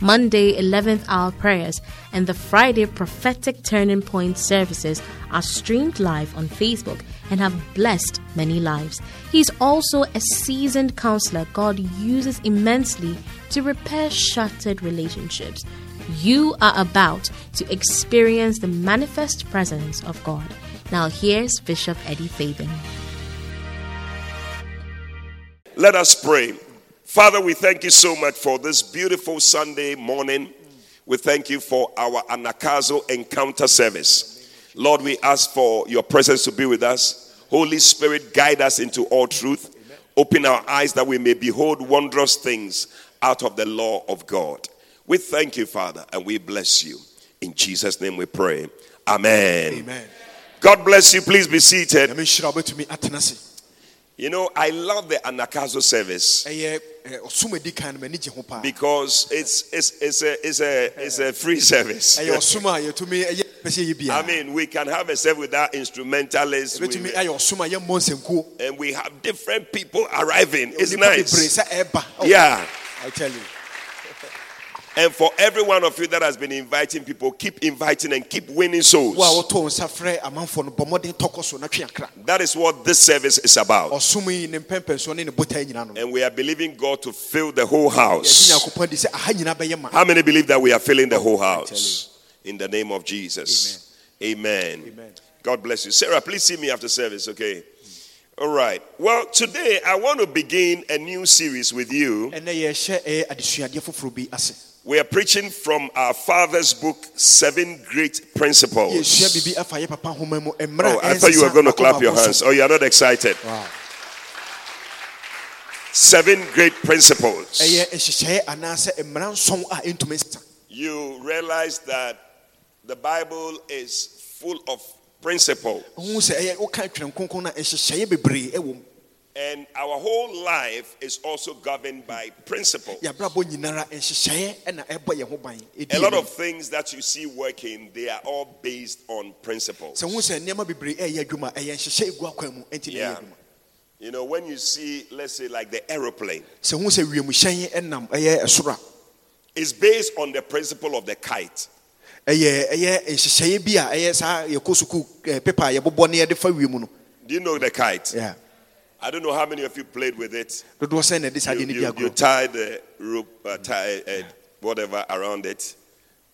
Monday 11th hour prayers, and the Friday prophetic turning point services are streamed live on Facebook and have blessed many lives. He's also a seasoned counselor God uses immensely to repair shattered relationships. You are about to experience the manifest presence of God. Now, here's Bishop Eddie Fabin. Let us pray. Father, we thank you so much for this beautiful Sunday morning. We thank you for our Anagkazo encounter service. Lord, we ask for your presence to be with us. Holy Spirit, guide us into all truth. Open our eyes that we may behold wondrous things out of the law of God. We thank you, Father, and we bless you. In Jesus' name we pray. Amen. Amen. God bless you. Please be seated. You know, I love the Anagkazo service eh, ɔsom a ɛdi kan no m'ani gye ho paa because it's, it's, it's, a, it's, a, it's a free service. ɛyɛ ɔsom a yɛtumi ɛyɛ pɛ sɛ yɛyɛ I mean, we can have a service without instrumentalists. ɛbɛtumi we- ayɛ ɔsom a yɛmmɔ nsɛnkuo and we have different people arriving. It's nice. ɛba Oh, Yeah. I tell you And for every one of you that has been inviting people, keep inviting and keep winning souls. wotɔ wo nsa frɛ amanfoɔ no bɔ mmɔden tɔkɔ so na twe akra That is what this service is about. ɔsom yi ne mpɛmpɛnsoɔ ne ne botae nyina no And we are believing God to fill the whole house. nyankopɔn di sɛ aha nyina bɛyɛ ma How many believe that we are filling the oh, whole house? In the name of Jesus. Amen. Amen. God bless you. Sarah, please see me after service, okay? All right. Well, today I want to begin a new series with you. Ɛnɛ yɛhyɛ ɛyɛ adesuadeɛ foforɔ bi ase We are preaching from our father's book, Seven Great Principles. yɛsua biribi afa yɛ papa nhoma mu mmerɛ Oh, I thought you were going to clap your hands. Oh, you are not excited. Wow. Seven Great Principles. ɛyɛ nhyehyɛeɛ anaasɛ mmara nson a ɛntumi nsesa You realize that the Bible is full of principles. Wohu sɛ ɛyɛ woka twerɛ kronkron no a nhyehyɛeɛ bebree ɛwɔ mu And our whole life is also governed by principles. yɛabrabɔ nyinara nhyehyɛeɛ ɛna ɛbɔ yɛn ho ban ɛdi A lot of things that you see working, they are all based on principles. sɛ hu sɛ nneɛma bebree ɛyɛ adwuma ɛyɛ nhyehyɛ egu akwan mu ɛnti na ɛyɛ Yeah. You know, when you see, let's say, like the aeroplane, sɛ hu sɛ wiemhyɛn ɛnam ɛyɛ ɛsoro a it's based on the principle of the kite. ɛyɛ ɛyɛ nhyehyɛeɛ bi a ɛyɛ saa yɛkɔ sukuu ɛɛ pepa a yɛbobɔ ne yɛde fa wiem no Do you know the kite? Yeah. I don't know how many of you played with it. dodoɔ sɛ na ɛde saa You, you- you tie the rope, uh, tie uh, whatever around it,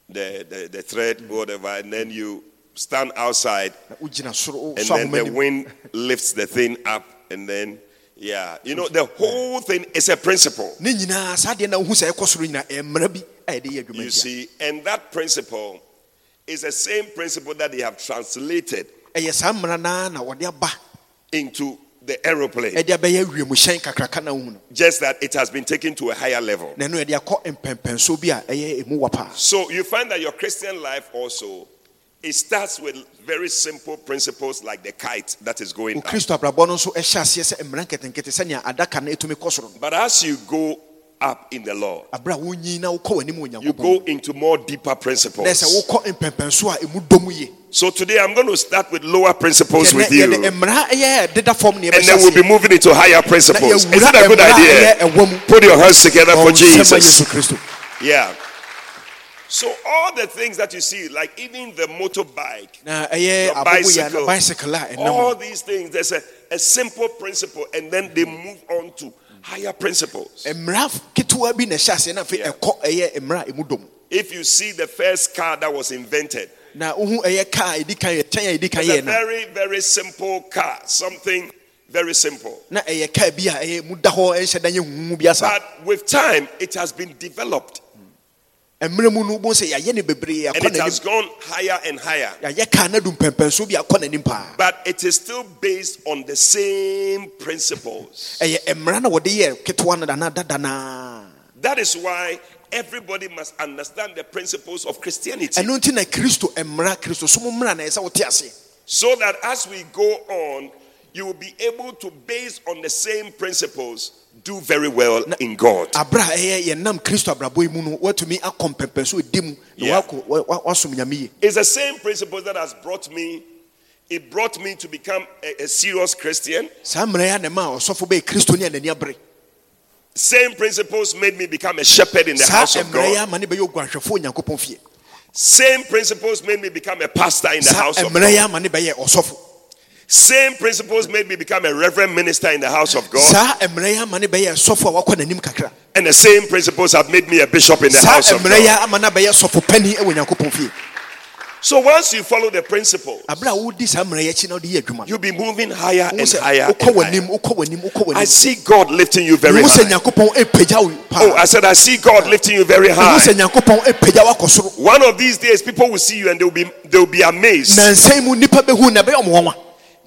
the, the, the thread, mm. whatever, and then you stand outside, soro uh, and then the wind lifts the thing up, and then, yeah, you know, the whole thing is a principle. ne nyinaa saa deɛ na wohu sɛ ɛkɔ soro nyinaa ɛyɛ eh, mmara bi eh, a yɛde yɛ adwuma You see, and that principle is the same principle that they have translated eh, ɛyɛ saa mmara naa na wɔde aba. into the aeroplane, ɛde abɛyɛ wiemhyɛn kakraka na wohu no just that it has been taken to a higher level. na ɛno yɛde akɔ mpɛmpɛnso bi a ɛyɛ emu wa paa So you find that your Christian life also it starts with very simple principles like the kite that is going up. kristo abrabɔ no nso ɛhyɛ aseɛ sɛ mmara nketenkete sɛnea adaka no ɛtumi kɔ soro no But as you go up in the Lord, aberɛ a wonyi na wokɔ w'anim wɔ you go into more deeper principles. wokɔ mpɛmpɛnso a ɛmu dɔ mu yie So today I'm going to start with lower principles with you, and mmara ɛyɛ deda fam ne then we'll be moving into higher principles. Is it a good idea? Put your hands together for Jesus. Yeah. So all the things that you see, like even the motorbike, na ɛyɛ your aboboyɛ na bicycle, bicycle all these things, there's a, a simple principle, and then they move on to higher principles. mmara ketewa bi na ɛhyɛ aseɛ na afei Yeah. ɛkɔ ɛyɛ mmara a ɛmu dɔ mu If you see the first car that was invented, na wohu ɛyɛ car a ɛdi kan yɛ kyɛn a ɛdi kan it's a very, very simple car, something very simple. na ɛyɛ car bi a ɛyɛ mu da hɔ ɛnhyɛ da nyɛ huhu bi asa But with time, it has been developed and it has gone higher and higher. yɛayɛ car no adu mpɛmpɛnso bi akɔ n'anim But it is still based on the same principles. ɛyɛ na wɔde yɛ ketewa no dana That is why everybody must understand the principles of Christianity. ɛno nti na kristo mmara kristo som mmara na ɛsɛ sɛ wote ase so that as we go on, you will be able to, based on the same principles, do very well in God. abra a ɛyɛ yɛnam kristo abrabɔ yi mu no woatumi akɔ mpɛmpɛ so ɛdi mu na Yeah. woakɔ- wa- wa- woasom nyame yie It's the same principles that has brought me, it brought me to become a, a serious Christian. saa mmerɛ yi ma ɔsɔfo bɛyɛ kristo ne a n'ani Same principles made me become a shepherd in the house of God. ama ne bɛyɛ oguanhwɛfoɔ onyankopɔn fie Same principles made me become a pastor in the house of God. ama ne bɛyɛ ɔsɔfo Same principles made me become a reverend minister in the house of God. saa mmerɛ yi ama ne bɛyɛ sɔfo a wakɔ n'anim kakra And the same principles have made me a bishop in the house of God. ama no bɛyɛ sɔfo pani wɔ nyankopɔn fie So once you follow the principle, aberɛ a wodi saa mmerɛ yi akyi na wode yɛ adwuma you'll be moving higher and higher. and higher. wokɔ w'anim wokɔ I see God lifting you very high. nyankopɔn ɛpagya wo Oh, I said, I see God lifting you very high. nyankopɔn ɛpagya wo akɔ soro One of these days, people will see you and they'll be they'll be amazed.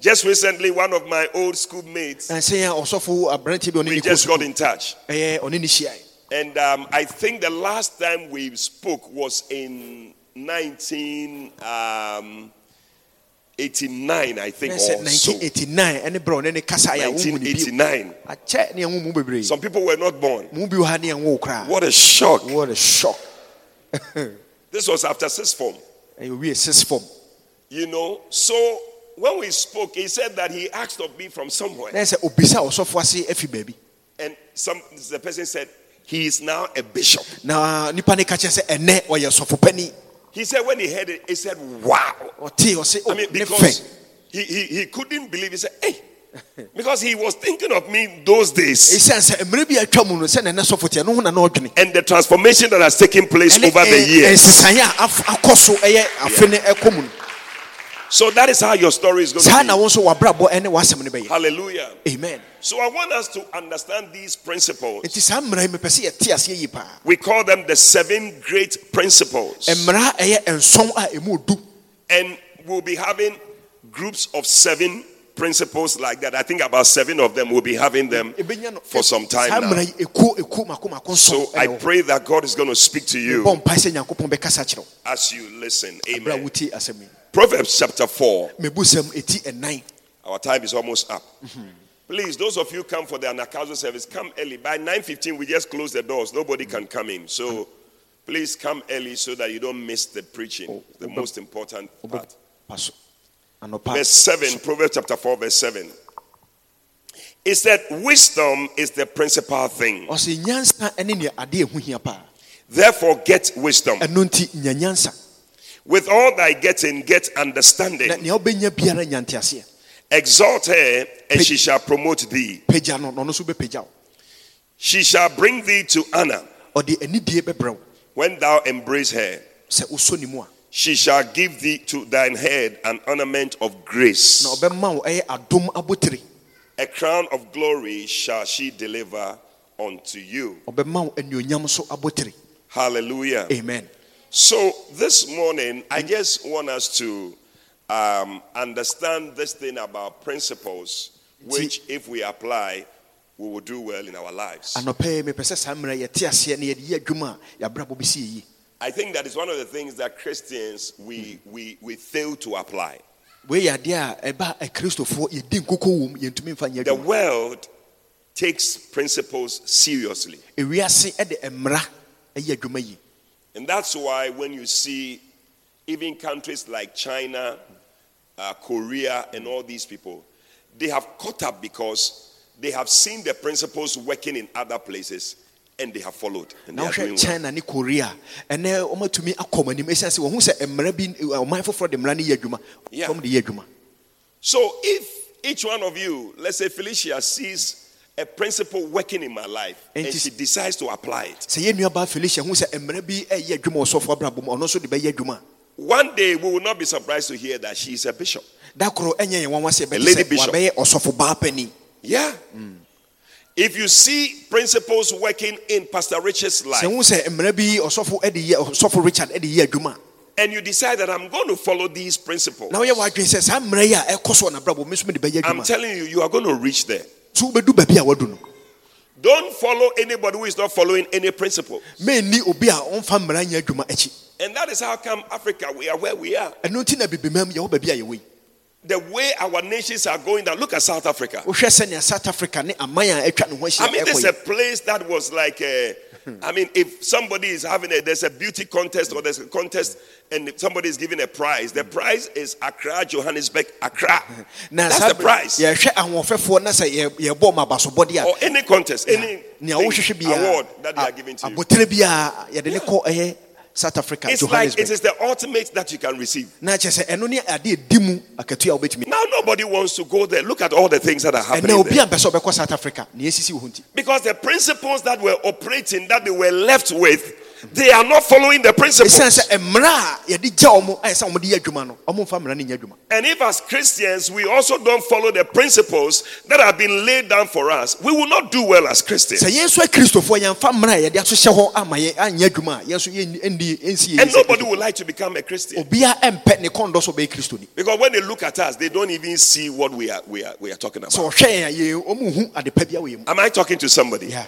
Nansan mu nnipa bɛhu na ɛbɛyɛ ɔmo nwanwa Just recently, one of my old schoolmates, nansan a ɔsɔfo aberante bi a ɔne we just got in touch. ɛyɛ ɔne ne hyiae And um, I think the last time we spoke was in 1989, I think, or so. 1989 ɛne berɛ a ɔne ne kasaeɛ a wohu 1989. akyɛ ne ɛho mu bebree Some people were not born. mu bi wɔ ha ne ɛho What a shock. what a shock This was after sixth form. ɛyɛ owie sis form You know, so when we spoke, he said that he asked of me from somewhere. na ɛyɛ sɛ obisa ɔsɔfo ase And some the person said, he is now a bishop. na nipa ne ka kyerɛ sɛ ɛnɛ ɔyɛ sɔfo pani He said, when he heard it, he said, wow. I "Oh, mean, because he, he, he couldn't believe. He said, hey. Because he was thinking of me those days. ɛsiane sɛ mmerɛ bi atwa mu no sɛ nɛnɛ sɔfo teɛ no ho na na ɔdwene And the transformation that has taken place over the years. nsesaeɛ a af- akɔ so ɛyɛ afe ne ɛkɔ mu no So that is how your story is going to be. wo nso wabrabɔ ɛne w'asɛm no bɛyɛ Hallelujah. amen So I want us to understand these principles. nti saa mmara yi mepɛ sɛ yɛte aseɛ yi paa We call them the seven great principles. mmara a ɛyɛ nson a ɛmu du And we'll be having groups of seven principles like that. I think about seven of them We'll be having them for some time now. mmara yi ɛkuo ɛkuo mako mako So I pray that God is going to speak to you mpae sɛ nyankopɔn bɛkasa kyerɛ wo as you listen. Amen. Wotie asɛm yi Proverbs chapter 4. mebu sɛm ɛti ɛnan Our time is almost up. Please, those of you come for the Anagkazo service, come early. By 9:15, we just close the doors. Nobody can come in. So please come early so that you don't miss the preaching. Oh, the oh, most important oh, part. pa Verse 7, Proverbs chapter 4, verse 7. It said, Wisdom is the principal thing. ɔsɛ nyansa ne nea adeɛ ɛho hia paa Therefore, get wisdom. With all thy getting, get understanding. nea wobɛnya biara nya nteaseɛ Exalt her, and she shall promote thee. pagya no na ɔno nso bɛpagya wo She shall bring thee to honor ɔde anidie bɛbrɛ wo when thou embrace her. sɛ wosɔ ne She shall give thee to thine head an ornament of grace. na ɔbɛma wo ɛyɛ adom A crown of glory shall she deliver unto you. ɔbɛma wo anuonyam Hallelujah. amen So this morning, I just want us to um, understand this thing about principles, which, if we apply, we will do well in our lives. anɔpɛ yi mepɛ sɛ saa mmerɛ yɛte aseɛ na yɛde yɛ adwuma a yɛabrabɔ bɛsi yɛyi I think that is one of the things that Christians we we we fail to apply. wei yɛ adeɛ a ɛba akristofoɔ yɛdi nkokɔ wɔ mu yɛntumi mfa nyɛ The world takes principles seriously. Ewiase ɛde mmara ɛyɛ adwuma yi And that's why when you see even countries like China, uh, Korea, and all these people, they have caught up because they have seen the principles working in other places and they have followed. And they na are doing wohwɛ well. china ne korea and uh, ɔmatumi akɔ m anim ɛsiane sɛ wɔhu sɛ eh, mmara bi eh, ɔman foforɔ de mmara no yɛ adwuma Yeah. fam de yɛ adwuma So if each one of you, let's say Felicia, sees a principle working in my life and And she decides to apply it, sɛ yɛ nuabaa felicia hu sɛ mmara bi ɛyɛ adwuma wɔ sɔfoɔ ɔno nso de bɛyɛ adwuma one day we will not be surprised to hear that she is a bishop. da koro ɛnyɛ yɛn nwanwa sɛ A lady sɛ bishop. wabɛyɛ ɔsɔfo baa pani Yeah. If you see principles working in Pastor Rich's life, sɛ hu sɛ mmara bi ɔsɔfo ɛde yɛ ɔsɔfo richard ɛde yɛ adwuma and you decide that I'm going to follow these principles, na woyɛ w'adwene sɛ saa mmara yi a ɛkɔ so wɔ n'abrabɔ mu nso de bɛyɛ I'm telling you, you are going to reach there. So wobɛdu baabi a wadu no Don't follow anybody who is not following any principle. menni obi a ɔmfa mmara nyɛ adwuma akyi And that is how come Africa, we are where we are. ɛno nti na bibimam yɛwɔ baabi a yɛwɔ the way our nations are going down. Look at South Africa. wohwɛ sɛnea south africa ne aman a atwa ne ho I mean, this is a place that was like a. I mean, if somebody is having a there's a beauty contest or there's a contest and somebody is giving a prize, the prize is Accra, Johannesburg, Accra. That's the prize. yɛhwɛ ahoɔfɛfoɔ na sɛ yɛ- yɛbɔ ma abasobɔde Or any contest, any nea thing, wohwehwɛ award biara that they are giving to you. Abotire biara yɛde ne kɔ ɛyɛ south africa It's like it is the ultimate that you can receive. na kyerɛ sɛ ɛno ne ade ɛdi mu akatua a wobɛtumi Now nobody wants to go there. Look at all the things that are happening there. a mpɛ sɛ ɔbɛkɔ south africa ne yɛsisi wo ho nti Because the principles that were operating, that they were left with, they are not following the principles. ɛsiane eh, sɛ mmara a yɛde gya ɔmo eh, ayɛ sɛ ɔmode yɛ adwuma no ɔmo mfa mmara no nyɛ adwuma And if as Christians we also don't follow the principles that have been laid down for us, we will not do well as Christians. sɛ eh, yɛn nso akristofoɔ yɛmfa mmara a yɛde aso hyɛ hɔ ama yɛ anyɛ adwuma a yɛn nso yɛn- ɛndi And nobody would like to become a Christian. obiara ɛmpɛ ne kɔndɔ so ɔbɛyɛ kristoni Because when they look at us, they don't even see what we are we are we are talking about. ɔhwɛ yɛn a yɛn ɔmo hu ade pa bia wɔ yɛn mu Am I talking to somebody? Yeah.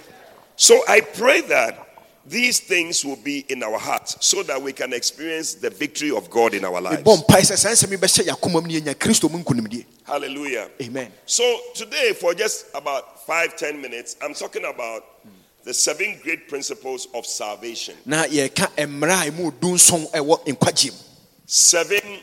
So I pray that these things will be in our hearts so that we can experience the victory of God in our lives. bɔ mpae sɛ saa nsɛm yi bɛhyɛ yɛ akoma mu ne yɛnya kristo mu nkonimdie Hallelujah. amen So today, for just about five, ten minutes, I'm talking about the seven great principles of salvation. na yɛka mmara a ɛmu du nson ɛwɔ nkwagye mu Seven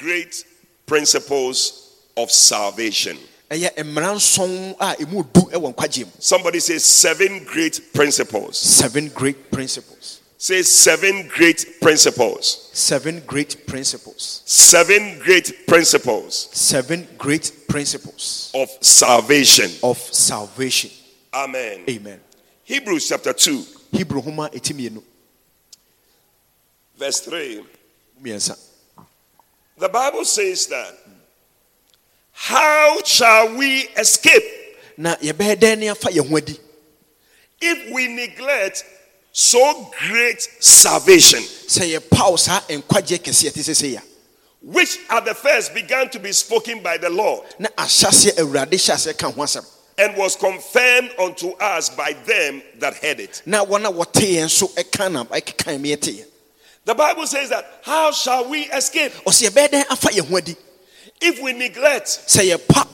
great principles of salvation. Ɛyɛ mmara nson a ɛmu du ɛwɔ nkwagye mu Somebody says seven great principles. seven great principles Say seven great principles. seven great principles Seven great principles seven great principles of salvation. of salvation Amen. amen Hebrews chapter 2, hebrew homa ɛti mmienu verse 3. The Bible says that, How shall we escape? Na yɛbɛyɛ dɛn ne afa yɛn ho adi? If we neglect so great salvation, sɛ yɛpaw saa nkwagye kɛseɛ te sɛ sɛ ya which at the first began to be spoken by the Lord na ahyɛseɛ awurade hyɛ aseɛ ka ho asɛm. and was confirmed unto us by them that heard it? na wɔn a wɔte yɛn so ɛka na ɛkeka mi ɛte yɛn. The Bible says that, How shall we escape if we neglect sɛ yɛpa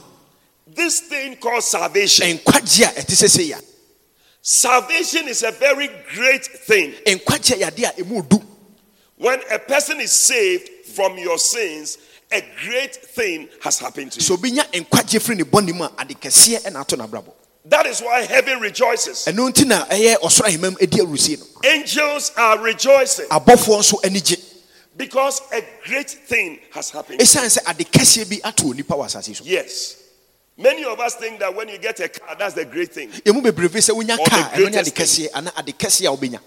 this thing called salvation? nkwagye a ɛte sɛ sɛ Salvation is a very great thing. nkwagye yɛ adeɛ a emu du When a person is saved from your sins, a great thing has happened to you. sɛ obi nya nkwagye firi ne bɔne mu a ade kɛseɛ ɛna ato n'abrabɔ That is why heaven rejoices. ɛno nti na ɛyɛ ɔsoro ahemam edi awusie no Angels are rejoicing because a great thing has happened. ɛsiane sɛ ade kɛseɛ bi ato onipa wɔ asase so Yes. Many of us think that when you get a car, that's the great thing. emu bebree fi sɛ wonya Or the kaa ɛno ne ade greatest kɛseɛ ana ade kɛseɛ a wobɛnya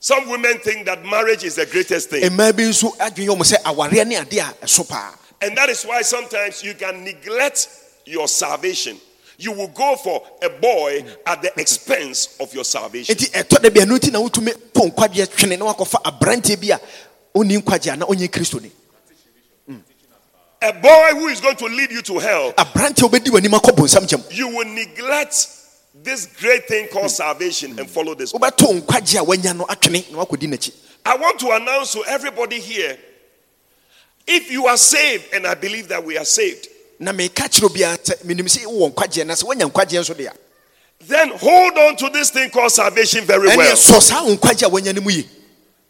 Some women think that marriage is the greatest thing. mmaa bi nso adwene yɛ wɔn sɛ awareɛ ne adeɛ a ɛso paa And that is why sometimes you can neglect your salvation. You will go for a boy at the expense of your salvation. Nti ɛtɔ da bi ɛno nti na wotumi pɔ nkwagyeɛ twene na wakɔfa aberanteɛ bi a nkwagye a na ɔnyɛ kristoni A boy who is going to lead you to hell, aberanteɛ a wobɛdi w'anim akɔ bonsam gyam you will neglect this great thing called salvation and follow this. wobɛto nkwagye a no atwene na n'akyi I want to announce to everybody here if you are saved, and I believe that we are saved, na meka kyerɛ obiara sɛ menim sɛ wowɔ nkwagyeɛ na sɛ woanya nkwagyeɛ nso then hold on to this thing called salvation very ɛneɛ well. sɔ saa nkwagye a no mu yi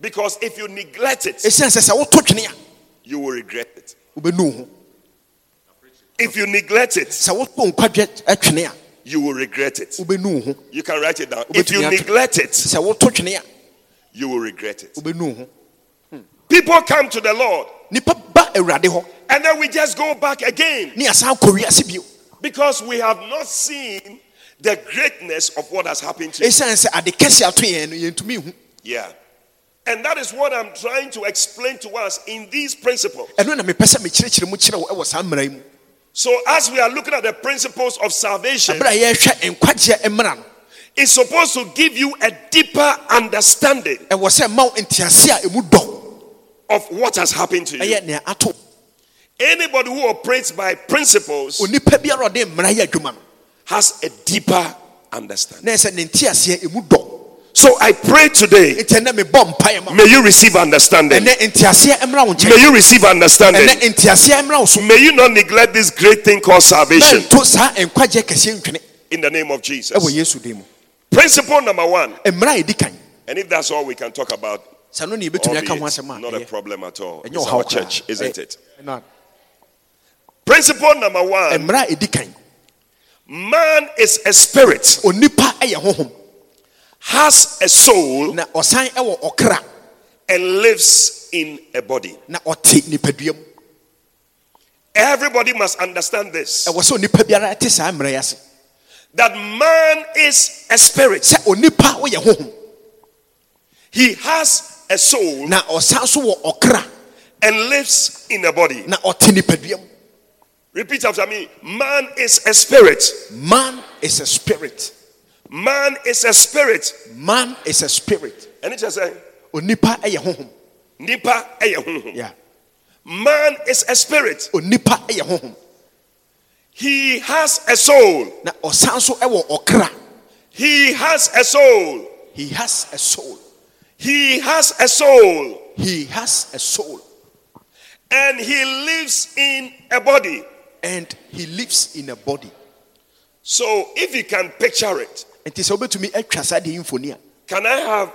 Because if you neglect it, ɛsiane sɛ sɛ woto twene a you will regret it. wobɛnu wo ho If you neglect it, sɛ woto nkwadwe twene a you will regret it. wobɛnu wo ho You can write it down. If you neglect it, sɛ woto twene a you will regret it. ho hmm. People come to the Lord nipa ba awurade hɔ and then we just go back again ne asan kɔ wiase bio because we have not seen the greatness of what has happened to you. ɛsiane sɛ ade kɛse ato yɛn no yɛntumi hu Yeah. And that is what I'm trying to explain to us in these principles. ɛno na mepɛ sɛ mekyerɛkyerɛ mu kyerɛ wo ɛwɔ saa mmara yi mu So, as we are looking at the principles of salvation, ɛberɛ a yɛrehwɛ nkwagyeɛ mmara no it's supposed to give you a deeper understanding ɛwɔ sɛ ma wo ntease a ɛmu dɔ of what has happened to you. ɛyɛ nea ato Anybody who operates by principles onipa biara a ɔde mmara yɛ adwuma no has a deeper understanding. Na ɛsɛ ne nteaseɛ ɛmu dɔ So I pray today, nti ɛnɛ mebɔ mpaeɛ ma. May you receive understanding. ɛnɛ nteaseɛ mmra wo May you receive understanding. ɛnɛ nteaseɛ mmra wo so. May you not neglect this great thing called salvation. Mɛnto saa nkwagye kɛseɛ ntwene. In the name of Jesus. yesu din mu. Principle number one, mmara a ɛdi kan. And if that's all we can talk about, sɛ no ne yɛbɛtumi aka ho albeit not a problem at all. It's our church, isn't it? Principle number one, mmara a ɛdi kan. Man is a spirit, onipa ɛyɛ honhom has a soul, na ɔsan ɛwɔ ɔkra. and lives in a body. na ɔte nipadua mu. Everybody must understand this. Ɛwɔ sɛ onipa biara te saa mmerɛ yi ase. That man is a spirit, sɛ onipa woyɛ honhom. He has a soul, na ɔsan so wɔ ɔkra. and lives in a body. na ɔte nipadua mu. Repeat after me. Man is a spirit, man is a spirit man is a spirit. man is a spirit And it just say, onipa ɛyɛ honhom Nipa ɛyɛ honhom. yeah. Man is a spirit. onipa ɛyɛ honhom He has a soul. na ɔsan so ɛwɔ ɔkra He has a soul. he has a soul He has a soul. he has a soul And he lives in a body. and he lives in a body So if you can picture it, nti sɛ wobɛtumi atwa saa deɛ mfoni a can I have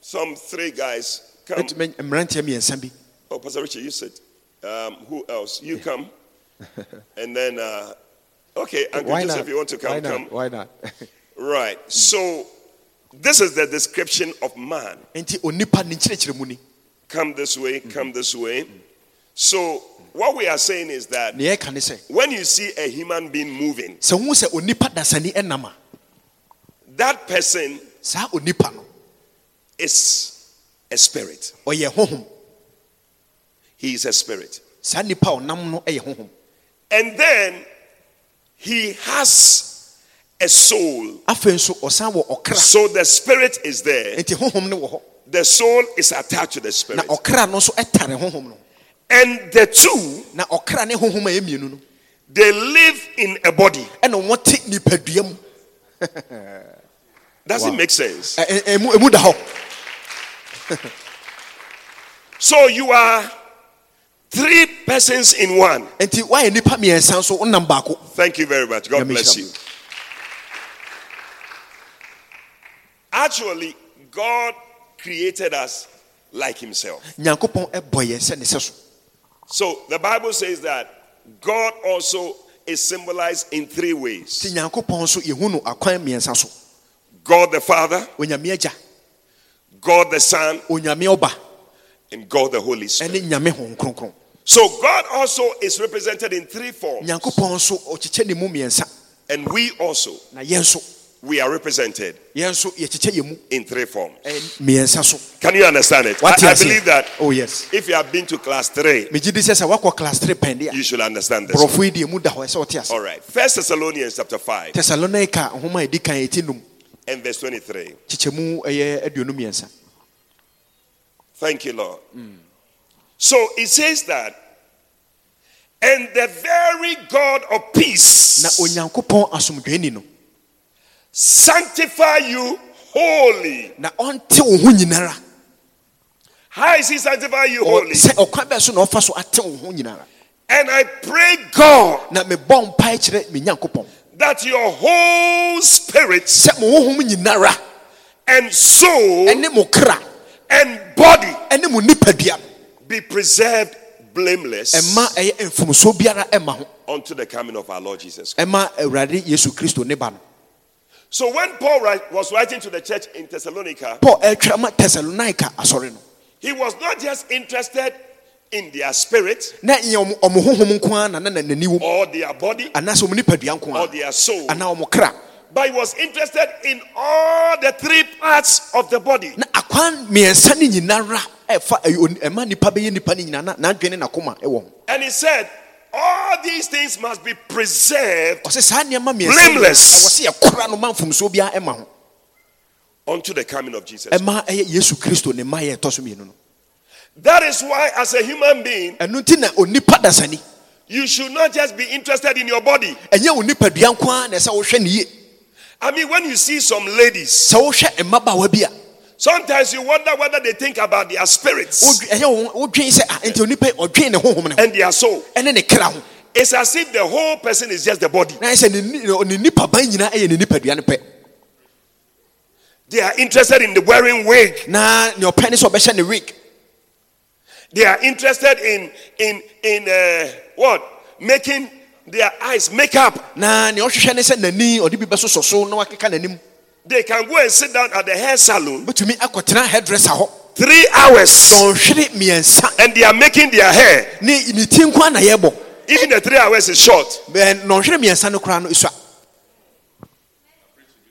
some three guys come? wobɛtumi mmeranteɛ mmiɛnsa bi Oh, Pastor Richard, you sit. Um, who else? You come. and then, uh, okay, Uncle Joseph, if you want to come? why not Come. why not Right. So this is the description of man. nti onipa ne nkyerɛkyerɛ mu ni Come this way, come this way. So what we are saying is that neɛ ɛka ne sɛ when you see a human being moving, sɛ wohu sɛ onipa dasani ɛnam a that person saa onipa no is a spirit. He is a spirit. saa nipa a ɔnam no ɛyɛ honhom And then he has a soul. afei nso ɔsan wɔ ɔkra So the spirit is there. nti honhom no wɔ hɔ The soul is attached to the na spirit. ɔkra no nso ɛtare honhom no And the two, na ɔkra ne honhom a ɛyɛ no they live in a body. ɛna wɔte nipadua mu Does it make sense? Ɛ- ɛ- ɛmu ɛmu da hɔ So you are three persons in one. nti woayɛ nipa mmiɛnsa nso wonam baako Thank you very much. God bless you. Actually, God created us like Himself. nyankopɔn ɛbɔ yɛ sɛ ne sɛ so So the Bible says that God also is symbolized in three ways God the Father, God the Son, and God the Holy Spirit. ɛne nyame hon So God also is represented in three forms, nyankopɔn nso ɔkyekyɛ ne mu mmiɛnsa. And we also we are represented yɛn nso yɛkyekyɛ yɛn mu. in three forms. Can you understand it? I, I believe that oh yes. if you have been to class three, megye di sɛ sɛ class 3 pɛn you should understand this. borɔfo mu da hɔ ɛsɛ ɔte All right. First Thessalonians chapter 5 tesalonika nhoma a ɛdi kan ɛti num and verse 23. kyekyɛmu ɛyɛ aduonu mmiɛnsa Thank you, Lord. So it says that, and the very God of peace onyankopɔn asomdwani no sanctify you wholly. na ɔnte wo ho How is he sanctify you Ɔ- wholly? sɛ ɔkwan bɛɛ so na ɔfa so ate wo ho nyinara And I pray, God, na mebɔ mpae kyerɛ me nyankopɔn that your whole spirit sɛ mo honhom nyinara and soul ɛne mo kra and body ɛne mo nipadua be preserved blameless ɛma ɛyɛ mfomsoɔ biara ɛma ho. unto the coming of our Lord Jesus. ɛma awurade yesu kristo ne ba no. So when Paul write- was writing to the church in Thessalonica, paul ɛtwa ma tesalonika asɔre no. he was not just interested in their spirit na nyɛ ɔmo ɔmo honhom nko ara na na na n'ani wɔ or their body anaasɛ ɔmo nipadua nko or ara their soul, anaa ɔmo kra but he was interested in all the three parts of the body. na akwan mmiɛnsa no nyinara ɛfa ɛyɛ oni- ɛma nipa bɛyɛ nipa no nyinaa na n'adwene n'akoma ɛwɔ ho And he said, all these things must be preserved ɔsɛ saa nneɛma mmiɛnsa Blameless. ɛwɔ sɛ yɛkora no ma mfomsoɔ biara ɛma ho unto the coming of Jesus. ɛma ɛyɛ yesu kristo ne mma yɛ ɛtɔ so mmienu no That is why, as a human being, ɛno nti na onipa dasani you should not just be interested in your body. ɛnyɛ wo nipadua nko ara na ɛsɛ wohwɛ ne yie I mean, when you see some ladies, sɛ wohwɛ mmabaawa bi a sometimes you wonder whether they think about their spirits wodwe- ɛyɛ wo- wodwen sɛ ah, nti onipa yi, ɔdwen ne honhom ne ho and their soul. ɛne ne kra It's as if the whole person is just the body. na ɛsɛ ne ni- ne nipa ban nyinaa ɛyɛ ne nipadua no pɛ They are interested in the wearing wig. na your sɛ ɔbɛhyɛ ne wig They are interested in in in uh, what? Making their eyes makeup. na ne ɔhwehwɛ ne sɛ n'ani ɔde bi bɛsosɔ so na wakeka n'anim. They can go and sit down at the hair salon. Wobɛtumi akɔtena hairdresser hɔ three hours. Dɔnhwere mmiɛnsa and they are making their hair. ne ne ti nko a na yɛbɔ Even the three hours is short. Bɛn- dɔnhwere mmiɛnsa no koraa no esua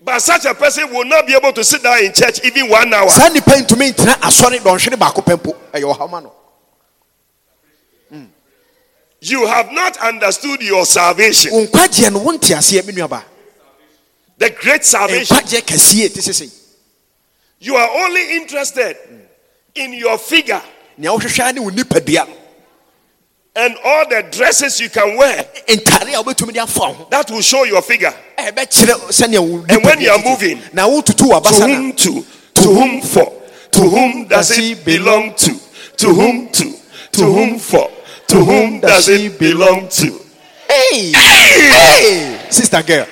But such a person will not be able to sit down in church even one hour. saa nipa yi ntumi ntena asɔre dɔnhwere baako pɛ mpo ɛyɛ ɔhaw no You have not understood your salvation. wo nkwagyeɛ no wonte aseɛ me The great salvation. nkwagyeɛ kɛseɛ te You are only interested in your figure nea wohwehwɛ ne wo nipadua and all the dresses you can wear ntare a wobɛtumi de afa wo that will show your figure. ɛbɛkyerɛ sɛnea wo And when you are moving, To whom to? To whom for? To whom does it belong to? To whom to? To whom for? To whom does it belong to? hey hey sister girl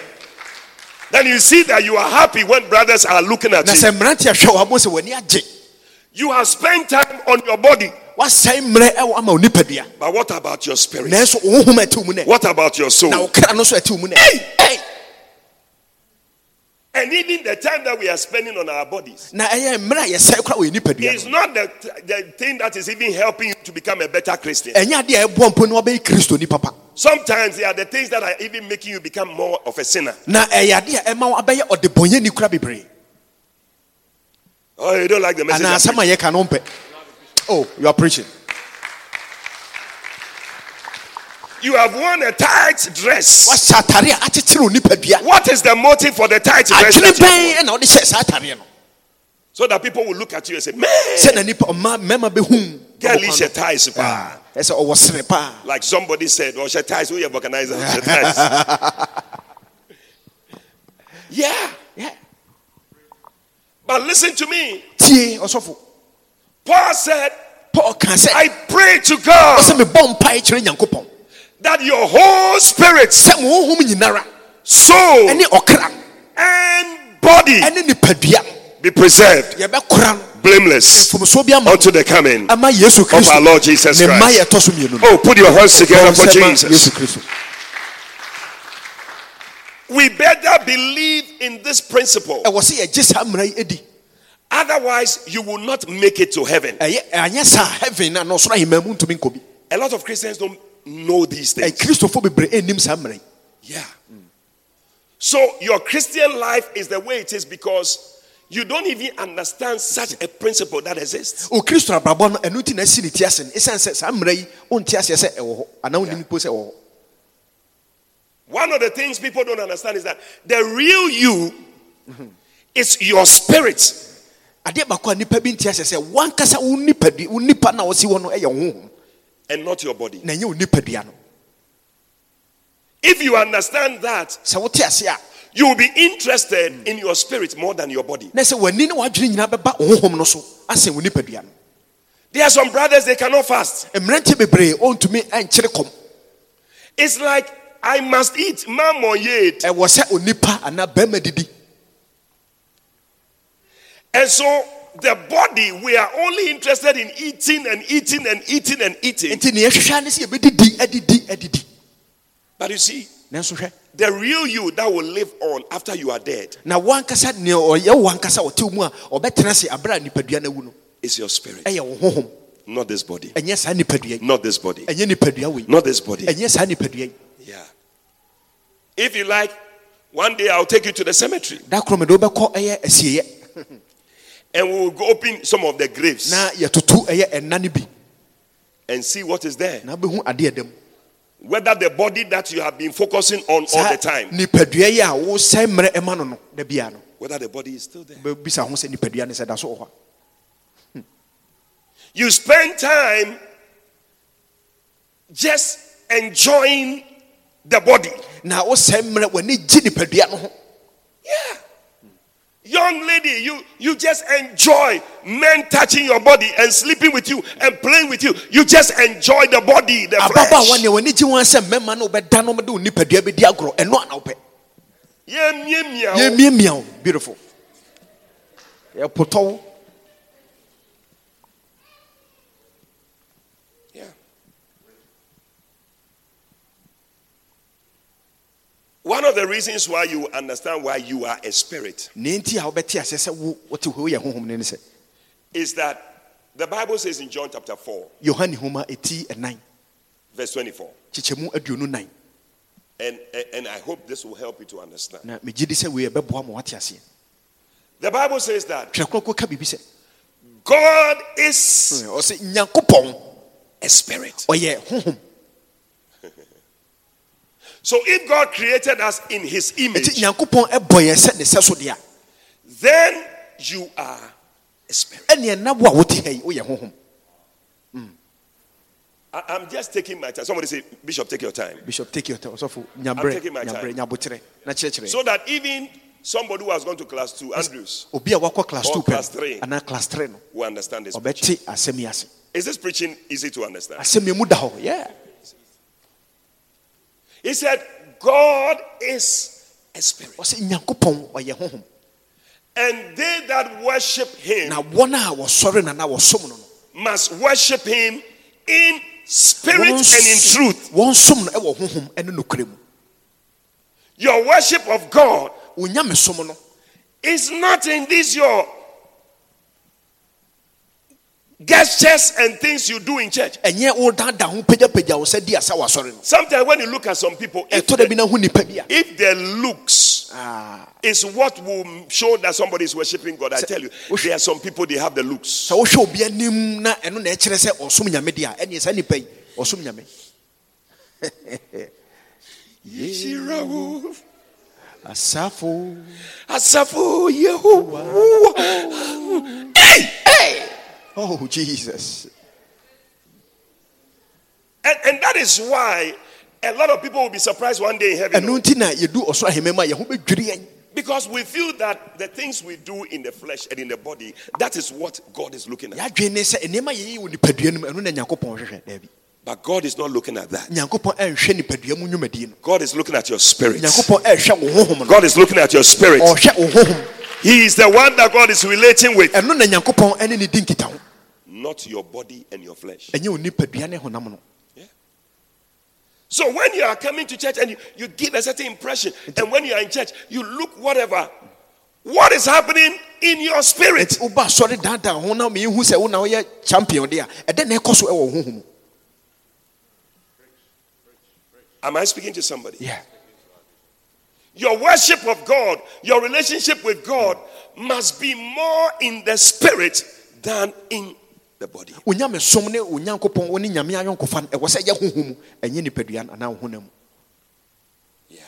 Then you see that you are happy when brothers are looking at you. sɛ mmerante ahwɛ wɔ abo sɛ w'ani agye You have spent time on your body. wasɛe mmerɛ ɛwɔ ama wo nipadua But what about your spirit? nanso wo honhom a ɛte wo mu What about your soul? kra no nso ɛte wo mu nɛ Hey! And even the time that we are spending on our bodies na ɛyɛ mmerɛ a yɛsɛe kora wɔ is not the, the thing that is even helping you to become a better Christian. ɛnyɛ adeɛ a ɛboa mpo na wabɛyɛ kristoni papa Sometimes they are the things that are even making you become more of a sinner. na ɛyɛ adeɛ a ɛma wo abɛyɛ ɔdebɔnyɛni kora bebree Oh, you don't like the message? anaa I'm asɛm a yɛka no mpɛ oh you are preaching You have worn a tight dress. wahyɛ atare a akyekyere wo nipadua What is the motive for the tight dress? that you have worn? bɛn ɛna wode hyɛ saa atareɛ no So that people will look at you and say, Man, sɛna nipa ɔma mmarima bɛhu girl is a ties. pa." Ah, ɛsɛ ɔwɔ sere paa Like somebody said, Oh, she ties. Recognize she ties? Yeah. Yeah. But listen to me. Paul said, paul can say, I pray to God ɔsɛ mebɔ mpae kyerɛ nyankopɔn that your whole spirit, sɛ mo honhom nyinara soul, and body be preserved, blameless mfomsoɔ bi ama unto the coming of ama yesu kristo our Lord Jesus Christ. yɛ ɛtɔ so mmienu no Oh, put your hands together for Ɔsɛ ma yesu Jesus. We better believe in this principle. ɛwɔ sɛ yɛgye saa mmara yi adi Otherwise, you will not make it to heaven. ɛyɛ anyɛ saa heaven na ɔsoro ahemmaa mu ntumi nkɔ bi A lot of Christians don't know these things. kristofo bebree eh, ɛnnim saa mmara Yeah. So your Christian life is the way it is because you don't even understand such a principle that exists. Oh, o kristo abrabɔ no ɛno nti na asi ne ti ase no ɛsiane sɛ saa mmara yi ɔnte aseɛ sɛ ɛwɔ hɔ anaa wonim mpo sɛ ɛwɔ hɔ One of the things people don't understand is that the real you is your spirit. adeɛ baako a nipa bi nte aseɛ sɛ wankasa wo nipadua wo nipa na ɔsi hɔ no ɛyɛ wo and not your body. na ɛnyɛ wo nipadua no If you understand that, sɛ wote ase a you will be interested in your spirit more than your body. na sɛ w'ani ne w'adwene nyinaa bɛba wo honhom no so asɛn wo nipadua no There are some brothers they cannot fast. mmeranteɛ bebree ɔntumi ɛnkyere kɔm It's like I must eat mamon yet. ɛwɔ sɛ onipa anaa bɛrima didi And so the body, we are only interested in eating and eating and eating and eating. nti nea yɛhwehwɛ ne sɛ yɛbɛdidi adidi adidi But you see, the real you that will live on after you are dead na wankasa nea ɔyɛ wo ankasa ɔte wo mu a ɔbɛtena se aberɛ a nipadua no awu no is your spirit, ɛyɛ wo honhom not this body. nipadua yi Not this body. nipadua Not this body. nipadua yi Yeah. If you like, one day I'll take you to the cemetery and we will go open some of the graves na yɛtoto ɛyɛ ɛna no bi. and see what is there. na wobɛhu adeɛ da Whether the body that you have been focusing on all the time, nipadua yi a wosɛe mmerɛ ɛma no no da biara no. Whether the body is still there. bɛbisa ho sɛ nipadua no sɛ da so wɔ hɔ hmm. You spend time just enjoying the body. na wosɛe mmerɛ w'ani gye nipadua no ho Young lady, you, you just enjoy men touching your body and sleeping with you and playing with you. You just enjoy the body, the flesh. nea w'ani gye wɔn sɛ mmarima no wobɛda no de wo nipadua bɛdi agorɔ ɛno ana wopɛ Yeah, meow, meow. yɛmiamia wo beautiful yɛpotɔ wo Yeah. One of the reasons why you understand why you are a spirit ne nti a wobɛte aseɛ sɛ wo wote hɔ woyɛ honhom no ne sɛ is that the Bible says in John chapter 4, yohane homa ɛti ɛnan verse 24. kyekyɛmu aduonu nan And, and, and I hope this will help you to understand. na megye di sɛ wei ɛbɛboa ma The Bible says that twerɛ korɔkɔ ka God is hmm, nyankopɔn a spirit. So if God created us in his image, nyankopɔn ɛbɔ yɛn sɛ ne sɛ so deɛ a then you are a spirit. ɛneɛ na wo a wote ha yi woyɛ honhom hmm. I, am just taking my time. Somebody say, Bishop, take your time. bishop take your time ɔsɔfo I'm taking my time. nyabotrɛ na kyerɛkyerɛ So that even somebody who has gone to class two, Andrews, obi a wakɔ class Or 2 class pɛ three. no class 3 no will understand this. preaching. ɔbɛte asɛm yi ase Is this preaching easy to understand? asɛm yi mu da hɔ yeah. He said, God is a spirit. ɔsɛ nyankopɔn ɔyɛ honhom And they that worship him na wɔn a wɔsɔre na na wɔsom no no must worship him in spirit and in truth. wɔn som no ɛwɔ honhom ɛne nokorɛ mu Your worship of God onyame som no is not in this your gestures and things you do in church. ɛnyɛ wodada ho pagyapagya wo sɛ di asa wɔasɔre no Sometimes when you look at some people, if, ɛtɔ da bi the, na ho nipa bi a if their looks ah, is what will show that somebody is worshiping God, I tell you, there are some people they have the looks. sɛ wohwɛ obi anim na ɛno na ɛkyerɛ sɛ ɔsom nyame a ɛneɛ saa nipa yi ɔsom nyame Yeshirawo, asafo Asafo Yehovah. Hey, hey. Oh jesus And, and that is why a lot of people will be surprised one day in heaven. ɛno nti na yɛdu ɔsoro ahemma mu a yɛho bɛdwiri yɛn Because we feel that the things we do in the flesh and in the body, that is what God is looking at. yɛadwene ne sɛ nneɛma yɛyɛ wɔ nipadua no mu ɛno na nyankopɔn hwehwɛ daabi But God is not looking at that. nyankopɔn ɛnhwɛ nipadua mu nnwumadie no God is looking at your spirit. nyankopɔn ɛnhwɛ wo honhom no God is looking at your spirit. ɔhwɛ wo honhom He is the one that God is relating with, not your body and your flesh. ɛnyɛ wo nipadua ne honam no So when you are coming to church and you, you give a certain impression, and when you are in church, you look whatever, what is happening in your spirit? nti woba asɔre daadaa ho na mehu sɛ wo na woyɛ champion de a ɛdɛ na ɛkɔ so ɛwɔ wo honhom mu Am I speaking to somebody? Yeah. Your worship of God, your relationship with God must be more in the spirit than in the body. onyame som ne onyankopɔn wo ne nyame ayɔnkofa no ɛwɔ sɛ ɛyɛ honhom ɛnyɛ nipadua no anaa honam Yeah.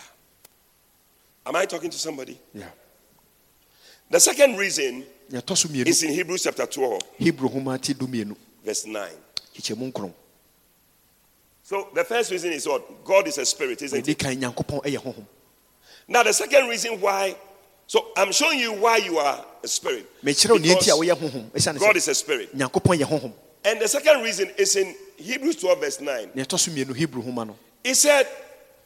Am I talking to somebody? Yeah. The second reason yɛtɔ so mmienu is in Hebrews chapter 12, hebrew homa ti du mmienu verse 9. kyekyɛmu nkron So the first reason is what? God is a spirit, isn't it? kan nyankopɔn ɛyɛ honhom Now, the second reason why, so I'm showing you why you are a spirit. mekyerɛ wo neɛ nti a Because woyɛ honhom ɛsiane God is a spirit. nyankopɔn yɛ honhom And the second reason is in Hebrews 12, verse 9. na yɛtɔ so mmienu hebrew homa no He said,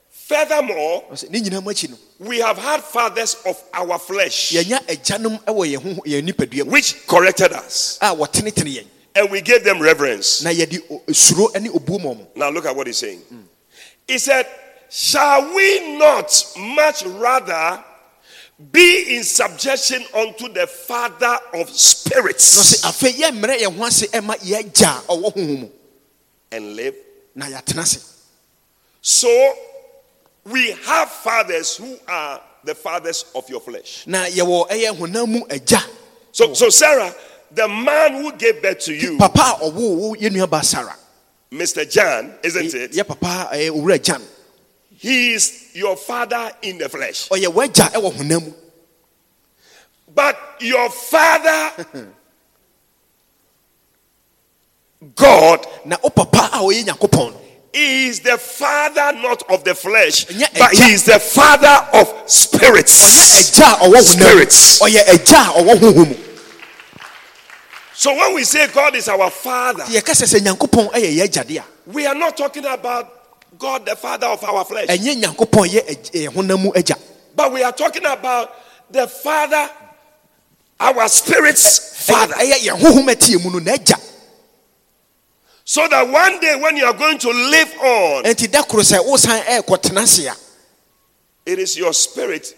Furthermore, ɔsɛ ne nyinaa mu akyi no we have had fathers of our flesh yɛnya agyanom ɛwɔ yɛn honhom- yɛn nipadua mu which corrected us, a wɔtenetene yɛn and we gave them reverence. na yɛde o- suro ne obuo ma ɔmo Now, look at what he's saying. Mm. He said, Shall we not much rather be in subjection unto the Father of spirits afei yɛmmerɛ yɛn ho ase ɛma a ɔwɔ and live? na yɛatena ase So, we have fathers who are the fathers of your flesh. na yɛwɔ ɛyɛ honam mu So, so Sarah, the man who gave birth to you, papa a ɔwoo wo yɛ nuaba sara Mr. John, isn't it? yeah papa gyan He is your father in the flesh. ɔyɛ w'agya ɛwɔ honam mu But your father, God, na wo papa a ɔyɛ He is the father not of the flesh, but he is the father of spirits. ɛgya a ɔwɔ honam Spirits. ɔyɛ ɛgya a ɔwɔ honhom mu So when we say God is our father, yɛka sɛ sɛ nyankopɔn ɛyɛ yɛ agyade a we are not talking about God the father of our flesh, ɛnyɛ nyankopɔn yɛ ɛgy- mu agya but we are talking about the father, our spirit's father. ɛyɛ yɛn honhom ɛteɛ mu no n'agya So that one day when you are going to live on, ɛnti da koro sɛ wosan ɛɛkɔ ase a it is your spirit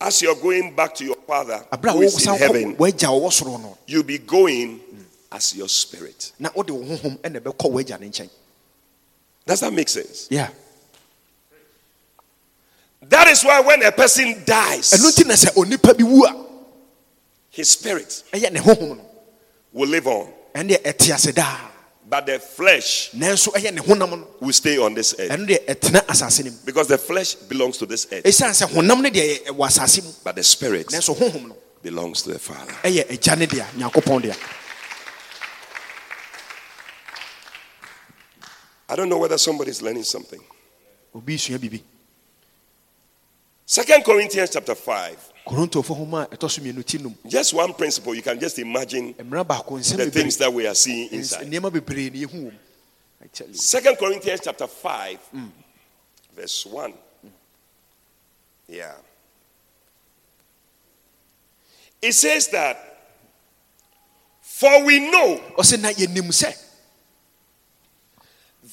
as you're going back to your father who is in heaven. w'agya ɔwɔ soro no You'll be going as your spirit. na wode wo honhom ɛna ɛbɛkɔ w'agya ne nkyɛn Does that make sense? Yeah. That is why when a person dies, nti na sɛ onipa bi wu a his spirit ɛyɛ ne honhom will live on, ɛno deɛ ɛte ase daa but the flesh nanso ɛyɛ ne honam will stay on this earth. ɛno deɛ ɛtena asase Because the flesh belongs to this earth, ɛsiane sɛ honam no deɛ yɛ- ɛwɔ asase but the spirit nanso honhom no belongs to the Father. ɛyɛ agya ne dea nyankopɔn dea I don't know whether somebody is learning something. Second Corinthians chapter 5. korintofo hom a ɛtɔ so mmienu ti nom Just one principle. You can just imagine mmerɛ baako nsɛm the things that we are seeing ns- inside. nneɛma bebree ne yɛhu wɔ I tell you. Second Corinthians chapter 5, mm. verse 1. Yeah. It says that, for we know ɔsɛ na yɛnim sɛ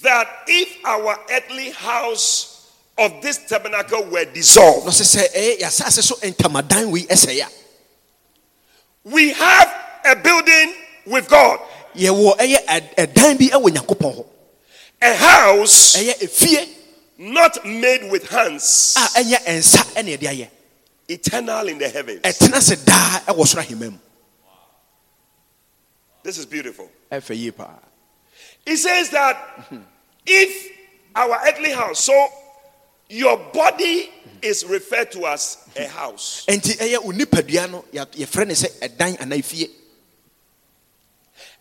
that if our earthly house of this tabernacle were dissolved, na ɔsɛ sɛ ɛyɛ yɛasase so ntamadan wei ɛsɛe a we have a building with God, yɛwɔ ɛyɛ ɛd- ɛdan bi ɛwɔ nyankopɔn hɔ. a house not made with hands, a ɛnyɛ ɛnsa ɛna ɛde ayɛ eternal in the heavens. ɛtena se daa ɛwɔ soro ahema mu. This is beautiful. ɛfɛ yie paa. It says that mhm. If our earthly house, so your body is referred to as a house. ɛnti ɛyɛ onipadua no yɛ- yɛfrɛ ne sɛ ɛdan anaa efie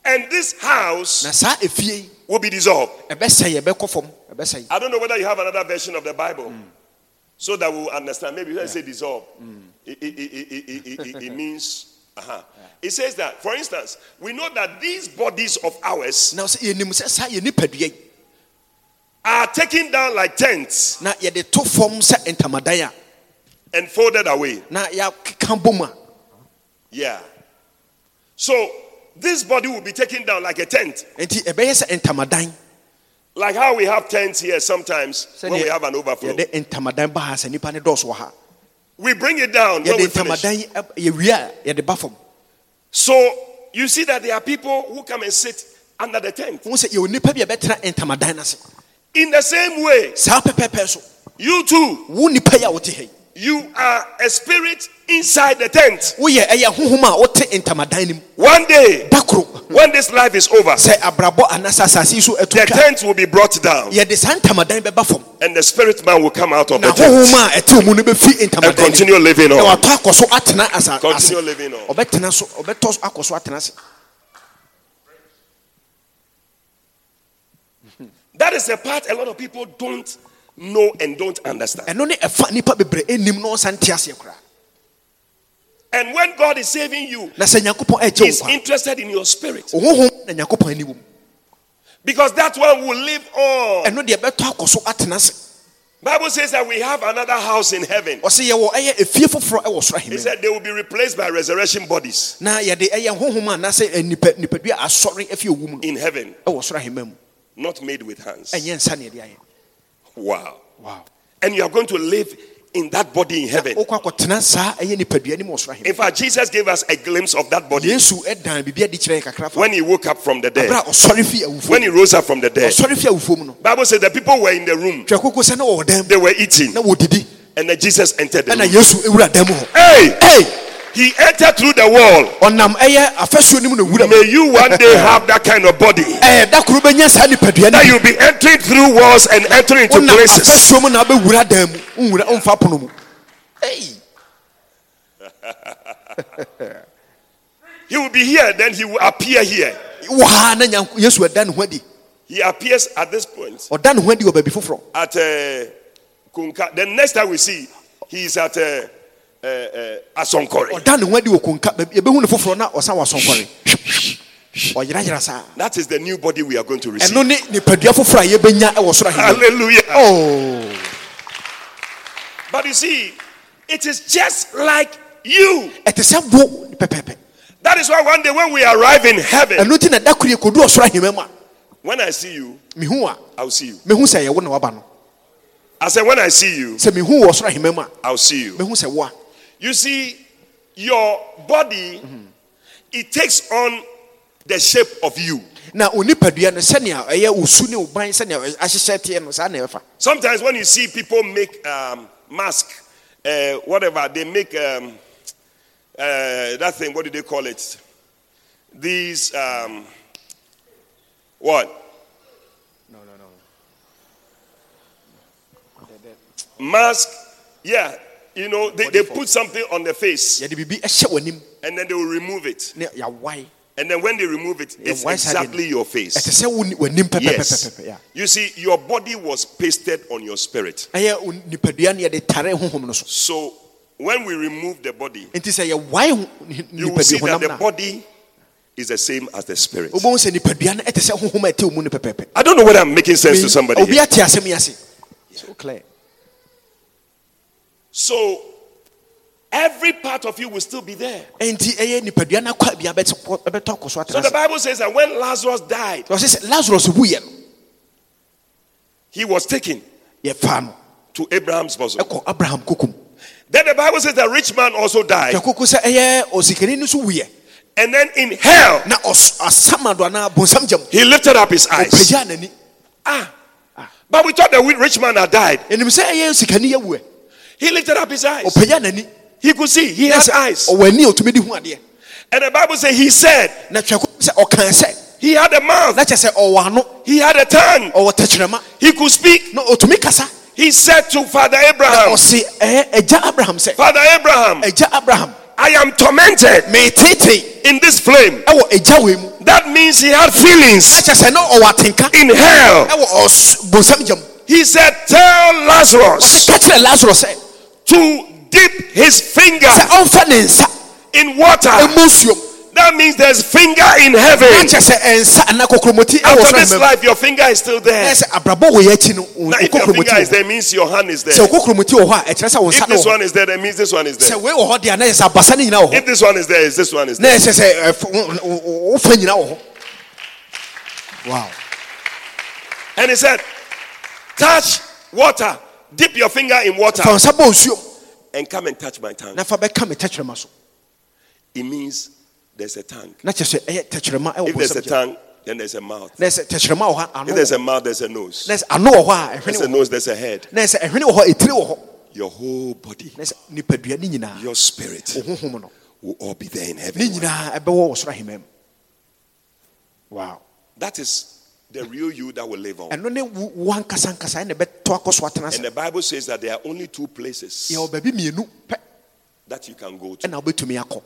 And this house na saa efie will be dissolved. ɛbɛsɛe ɛbɛkɔ fam ɛbɛsɛe I don't know whether you have another version of the Bible so that we'll understand. Maybe let's say dissolve. It, it, it, it, it, it, it means. Uh-huh. It says that, for instance, we know that these bodies of ours na sɛ yɛnim sɛ saa yɛ nipadua yi are taken down like tents na yɛde to fam sɛ ntamadan a and folded away. na yɛakeka bom a Yeah. So this body will be taken down like a tent. nti ɛbɛyɛ sɛ ntamadan Like how we have tents here sometimes when we have an overflow. yɛde ntamadan ba ha sɛ nipa ne dɔɔso wɔ ha We bring it down when we yɛde finish. ntamadan yi ɛb- yɛwie a yɛde ba fam So you see that there are people who come and sit under the tent. wohu sɛ yɛwɔ nipa bi a bɛtena ntamadan no ase In the same way, you too, wo nipa yi a wote ha yi you are a spirit inside the tent. woyɛ ɛyɛ honhom a wote ntamadan no mu. One day, when this life is over, sɛ abrabɔ anaasɛ asase yi so the tent will be brought down. yɛde saa ntamadan bɛba fam. And the spirit man will come out of the tent honhom a ɛte mu no bɛfi and continue living on. watɔ akɔ so atena asa ase. Continue living on. ɔbɛtena so ɔbɛtɔ so akɔ so atena ase That is the part a lot of people don't know and don't understand. ɛno ne ɛfa nipa bebree anim na ɔnsa nte aseɛ koraa. And when God is saving you, na sɛ nyankopɔn ɛgye He's interested in your spirit. Honhom na nyankopɔn ani wɔ mu because that one will live on. ɛno deɛ ɛbɛtɔ akɔ so atena ase. Bible says that we have another house in heaven. ɔsɛ yɛwɔ ɛyɛ efie foforɔ ɛwɔ soro He said they will be replaced by resurrection bodies na yɛde ɛyɛ honhom a anaasɛ nipa nipadua asɔre afi owu mu no in heaven, ɛwɔ soro ahemɛ mu not made with hands. ɛnyɛ nsa ne yɛde ayɛ Wow. wow And you are going to live in that body in heaven. wokɔ akɔtena saa ɛyɛ nipadua nim wɔ soro In fact, Jesus gave us a glimpse of that body yesu ɛdan biribi adi kyerɛ yɛ kakra fa when he woke up from the dead. a ɔsɔre fi awufoɔ When he rose up from the dead. ɔsɔre fi awufoɔ mu no Bible says the people were in the room. twɛ koko sɛ na wɔwɔ dan mu They were eating. And then Jesus entered the room. yesu ewura dan mu hɔ Hey! Hey! He entered through the wall. ɔnam ɛyɛ afasuo no mu na wura mu May you one day have that kind of body. ɛɛ da koro bɛnya saa nipadua That you'll be entering through walls and entering into places. afasuo mu na wobɛwura dan mu nwura ɔmfa pono mu Hey! He will be here, then he will appear here. wɔ ha na Nyanko- yesu ɛda ne ho adi He appears at this point ɔda ne ho adi wɔ baabi foforɔ at uh, The next time we see, he is at uh, ɔda ne ho adi wɔ konka ne foforɔ na ɔsan wɔ asɔnkɔre ɔyerayera saa That is the new body we are going to receive. ɛno ne nipadua foforɔ a yɛbɛnya ɛwɔ soro Hallelujah. oh. But you see, it is just like you. ɛte sɛ bo pɛpɛpɛ That is why one day when we arrive in heaven, ɛno nti na da koro yɛkɔdu ɔsoro ahemma mu a when I see you, mehu a I'll see you. mehu sɛ yɛwo na waba no I said, when I see you, sɛ mehu wɔ ɔsoro ahemma mu a I'll see you. mehu sɛ wo a You see, your body, it takes on the shape of you. na onipadua no sɛnea ɛyɛ wo ne wo sɛnea ahyehyɛ teɛ no saa na ɛfa Sometimes when you see people make um, mask, uh, whatever, they make um, uh, that thing, what do they call it? These, um, what? No no no. mask, yeah, you know, they, they put something on their face yɛde biribi ɛhyɛ w'anim and then they will remove it. And then when they remove it, it's exactly your face. sɛ wo ni- w'anim Yes. You see, your body was pasted on your spirit. ɛyɛ wo nipadua no yɛde tare honhom no so when we remove the body, nti sɛ yɛwae ho- you will see that the body is the same as the spirit. I don't know whether I'm making sense to somebody. here. ate asɛm yi ase so clear So every part of you will still be there. enti ɛyɛ nipadua no akɔ bia bɛtɔ akɔ so the Bible says that when Lazarus died, lazarus he was taken to Abraham's bosom. ɛkɔ abraham kokom Then the Bible says the rich man also died. hwɛ koko sɛ ɛyɛ osikani no so wuyɛ And then in hell, na ɔs- asamado anaa bonsam gyam he lifted up his eyes. Ah. But we thought the rich man had died. Ɛnim sɛ ɛyɛ osikani yɛwuɛ He lifted up his eyes. He could see. He has eyes. ɔwɔ ani a ɔtumi de hu adeɛ And the Bible says he said na twɛ koko sɛ ɔkaa sɛ he had a mouth. na kyɛ sɛ ɔwɔ ano He had a tongue. He could speak. na ɔtumi kasa He said to Father Abraham, agya eh, Father Abraham, abraham I am tormented in this flame. ɛwɔ agya wei mu That means he had feelings na kyɛ sɛ na ɔwɔ atenka in hell. ɛwɔ ɔs- bonsam gyam He said, Tell Lazarus ka kyerɛ lazarus sɛ to dip his finger sɛ ɔmfa ne nsa in water. That means there's finger in heaven. kyɛ sɛ ɛnsa anaa kokromoti ɛwɔ After this life, your finger is still there. sɛ abrabɔ wɔ yɛ akyi no wo Now, if your finger is there, means your hand is there. wo kokromoti wɔ hɔ a ɛkyerɛ sɛ wo If this one is there, that means this one is there. wei wɔ hɔ deɛ na yɛ sɛ abasa no nyinaa wɔ If this one is there, is this one is there. hɔ eh, wow And he said, Touch water, dip your finger in water, fa nsa bɔ nsuom and come and touch my tongue. na fa bɛka me tɛkyerɛma so It means there's a tongue. na kyerɛ sɛ ɛyɛ tɛkyerɛma ɛwɔ If there's a tongue, then there's a mouth. na ɛsɛ tɛkyerɛma wɔ hɔ a ano If there's a mouth, there's a nose. na ɛsɛ ano wɔ hɔ a ɛhwene There's a nose, there's a head. na ɛsɛ ɛhwene wɔ hɔ etire wɔ hɔ Your whole body, na ɛsɛ nipadua ne nyinaa your spirit wo honhom no will all be there in heaven. nyinaa ɛbɛwɔ wɔ soro ahemma mu wow That is the real you that will live on. ɛno ne wo wo ankasa ankasa ɛna ɛbɛtɔ akɔ so atena And the Bible says that there are only two places yɛwɔ baabi mmienu pɛ that you can go to ɛna wobɛtumi akɔ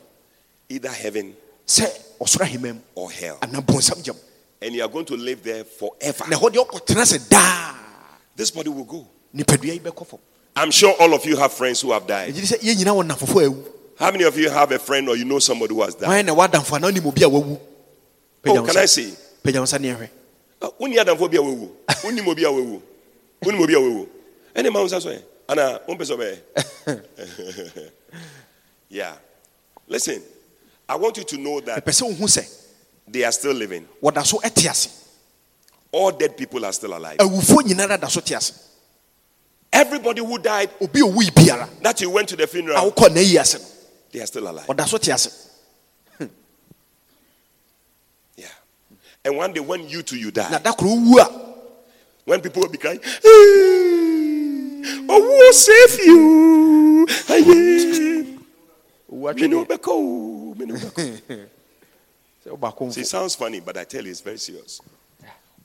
either heaven sɛ ɔsoro ahemma mu or hell. anaa bonsam gyam And you are going to live there forever. na ɛhɔ deɛ ɔkɔtena ase daa This body will go. nipadua yi bɛkɔ fam I'm sure all of you have friends who have died. ɛgyiri sɛ yɛn nyinaa wɔ nnamfofo How many of you have a friend or you know somebody who has died? wan na wadamfo anaa wonim obi a wawu Oh, can I see? Pagya wo nsa ne ɛhwɛ Uh, wonni adamfo bi a wawu. Wonnim obi a wawu wonnim obi a wawu. Ɛne ma wo nsa so ɛ? Anaa wompɛ sɛ ɔbɛyɛ yeah. Listen i want you to know that ɛpɛ sɛ wohu sɛ they are still living. wɔda so ɛte ase. All dead people are still alive. Awufoɔ nyinaa da so te ase. Everybody who died obi a owui biara. that you went to the funeral wokɔ na ayi ase no they are still alive. ɔda so te ase yeah and one day when you too you na die da koro wowu when people will be crying oh who save you Aye. owu Me no atwene bɛkɔ o, me no bɛkɔ. sɛ wobaako See, it sounds funny, but I tell you, it's very serious.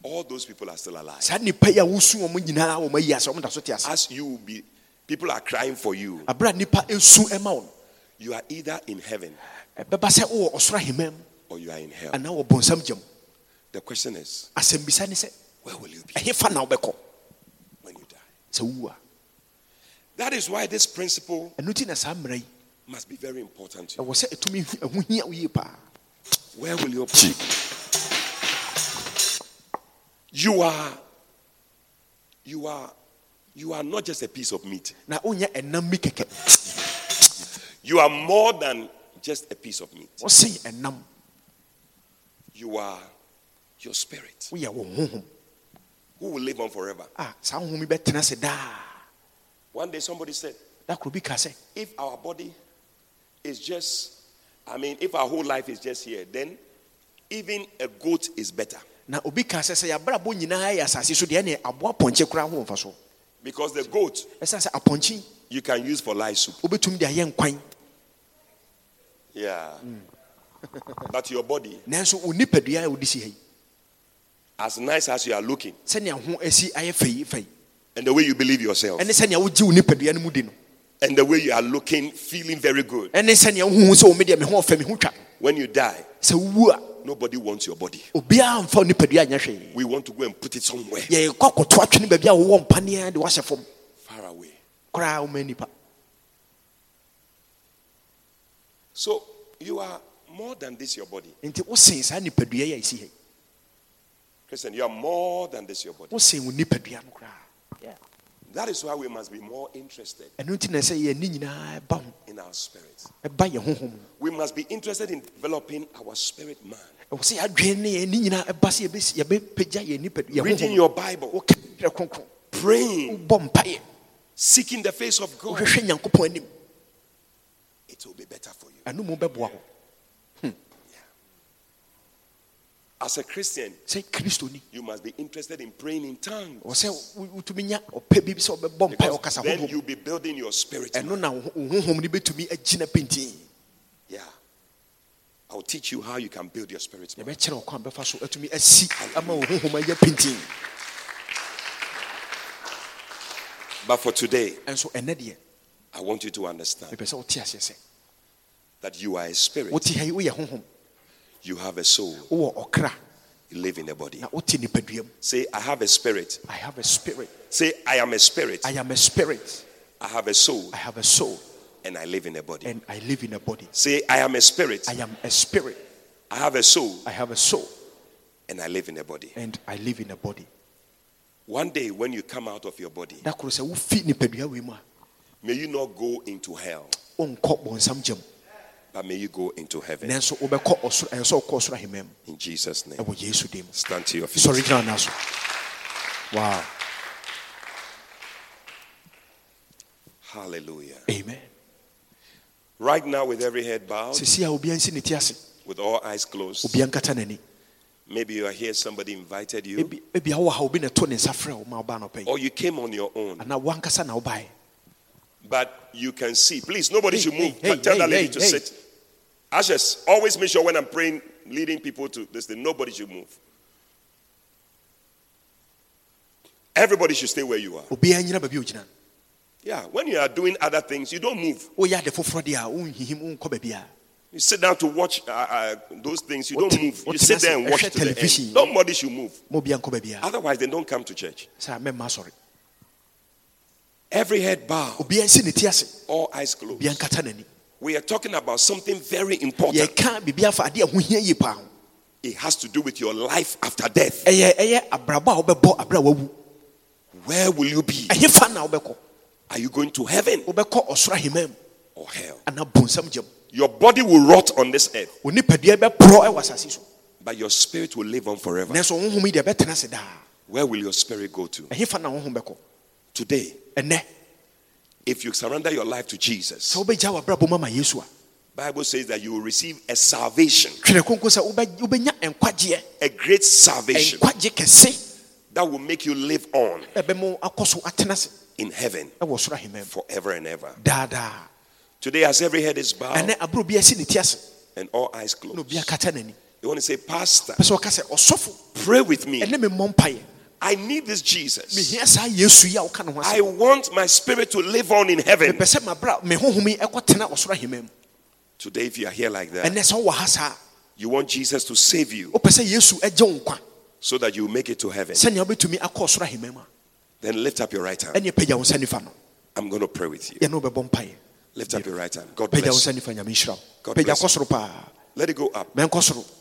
All those people are still alive. saa nnipa yi a wosu wɔn nyinaa wɔn ayi ase wɔn da so te ase As you will be, people are crying for you. abere a nnipa esu ɛma wɔn You are either in heaven ɛbɛba sɛ wowɔ ɔsoro ahemma mu or you are in hell. anaa wɔ bonsam gyam The question is, asɛmbisa ne sɛ Where will you be ɛhefa na wobɛkɔ when you die? sɛ wowu a That is why this principle ɛno nti na saa mmara yi must be very important to you. ɛwɔ sɛ ɛtumi hu- ɛho hia wo yie paa Where will you be? You are, you are, you are not just a piece of meat. na wonyɛ ɛnam mi kɛkɛ You are more than just a piece of meat. wɔsen ɛnam You are your spirit who will live on forever. a saa honhom yi bɛtena One day somebody said, koro bi ka if our body is just, I mean, if our whole life is just here, then even a goat is better. na obi ka sɛ sɛ yɛabrabɔ nyinaa yɛ asase so deɛ ne aboa pɔnkye koraa ho mfa Because the goat ɛsiane sɛ apɔnkye you can use for live soup. wobɛtumi de ayɛ nkwan Yeah. Mm. but your body, as nice as you are looking, sɛnea ho asi ayɛ fɛyi fɛyi and the way you believe yourself, ɛne sɛnea wogye wo nipadua no mu di no. and the way you are looking, feeling very good, ɛne sɛnea wohuhu sɛ wo me deɛ me ho ɔfɛ me ho twa. when you die, sɛ wowu a nobody wants your body. obiara mfa wo nipadua anyɛ hwee. We want to go and put it somewhere. Yɛkɔ akɔto atwene baabi a wowɔ mpaneɛ de wahyɛ fam. Far away. koraa woma nipa So you are more than this, your body. nti wosen saa nipadua yi a ɛsi ha yi Christian, you are more than this, your body. wosen wo nipadua no koraa That is why we must be more interested ɛno nti na sɛ yɛni nyinaa ɛba ho. in our spirit. ɛba yɛ honhom. Mu We must be interested in developing our spirit man. ɛwɔ sɛ yɛadwene ne yɛni nyinaa ɛba sɛ yɛbɛsi- yɛbɛpagya yɛ nipadua yɛ Reading your Bible, woka werɛ kronkron. Praying, seeking the face of God. wohwehwɛ nyankopɔn anim. It will be better for you. ɛno mu bɛboa wo As a Christian, you must be interested in praying in tongues. wɔ sɛ wo- wotumi nya ɔpɛ bi sɛ wobɛbɔ mpaeɛ Because then you'll be building your spirit. man. ɛno na wo wo honhom no bɛtumi agyina pentin Yeah. I'll teach you how you can build your spirit. man. yɛbɛkyerɛ wo kwan bɛfa so atumi asi ama wo honhom ayɛ pentin But for today, ɛnso ɛnɛ deɛ I want you to understand mepɛ sɛ wote aseɛ sɛ that you are a spirit, you have a soul, you live in a body. na wote nipadua mu. Say, I have a spirit. i have a spirit. Say, I am a spirit. i am a spirit. I have a soul, i have a soul. And I live in a body. and i live in a body. Say, I am a spirit. i am a spirit. I have a soul, i have a soul. And I live in a body. and i live in a body. One day, when you come out of your body, da koro sɛ wofi nipadua wei mu a may you not go into hell, but may you go into heaven. nanso wobɛkɔ ɔsoro ɛyɛ sɛ wokɔ ɔsoro ahema mu In Jesus' name. ɛwɔ yesu dim Stand to your feet. ɔna wow Hallelujah. amen Right now, with every head bowed, sɛsi a obia nsi ne ti ase with all eyes closed, obia nkata n'ani maybe you are here, somebody invited you, ebi ebi awɔ ha obi na ɛto ne nsa frɛ wo ma ɔba no pɛ or you came on your own, anaa wankasa na but you can see. Please, nobody Hey, should move. hey, hey, Tell that lady hey, to hey. Sit. Ashes, always make sure when I'm praying, leading people to this thing, nobody should move. Everybody should stay where you are. obiara nyina baabi a ogyina Yeah, when you are doing other things, you don't move. woyɛ ade foforɔ deɛ a wonhihim wonkɔ baabiaa You sit down to watch uh, uh, those things, you don't move. You sit there and watch I to the television. Nobody should move. Otherwise, they don't come to church. sɛ mɛmma asɔre Every head bow, obiara nsi ne ti ase all eyes closed. Obiara nkata n'ani We are talking about something very important. yɛka biribi afa adeɛ a ho hia yie paa ho It has to do with your life after death. ɛyɛ ɛyɛ abrabɔ a wobɛbɔ abrɛ a wawu Where will you be? ɛhe fa na wobɛkɔ Are you going to heaven wobɛkɔ ɔsoro ahema mu or hell? anaa bonsam gyam Your body will rot on this earth, wo nipadua bɛporɔ ɛwɔ asase so but your spirit will live on forever. nanso honhom yi deɛ ɛbɛtena ase daa Where will your spirit go to? ɛhe fa na honhom bɛkɔ Today, if you surrender your life to Jesus, sɛ wobɛgya w'abrabɔ mu ama yesu a Bible says that you will receive a salvation, twerɛ konko sɛ wobɛ- wobɛnya nkwagyeɛ a great salvation that will make you live on ɛbɛma akɔ so atena ase in heaven ɛwɔ soro ahema mu forever and ever. Today, as every head is bowed ɛnɛ aberɛ obi asi ne ti ase and all eyes closed, obi akata n'ani. you want to say, Pastor, pɛ sɛ ɔka sɛ ɔsɔfo pray with me. Ɛne me mmɔ mpaeɛ I need this Jesus. mehia saa yesu yi a woka ne ho I want my spirit to live on in heaven. mepɛ sɛ mabra me honhom yi ɛkɔtena ɔsoro ahema mu Today, if you are here like that, ɛnɛ sɛ wowɔ ha you want Jesus to save you, wopɛ sɛ yesu agye wo nkwa so that you make it to heaven. sɛnea wobɛtumi akɔ ɔsoro ahema mu a Then lift up your right hand. ɛne pagya wo nsa I'm going to pray with you. Lift up your right hand. God bless you. nifa nyame nhyira wo God bless paa Let it go up.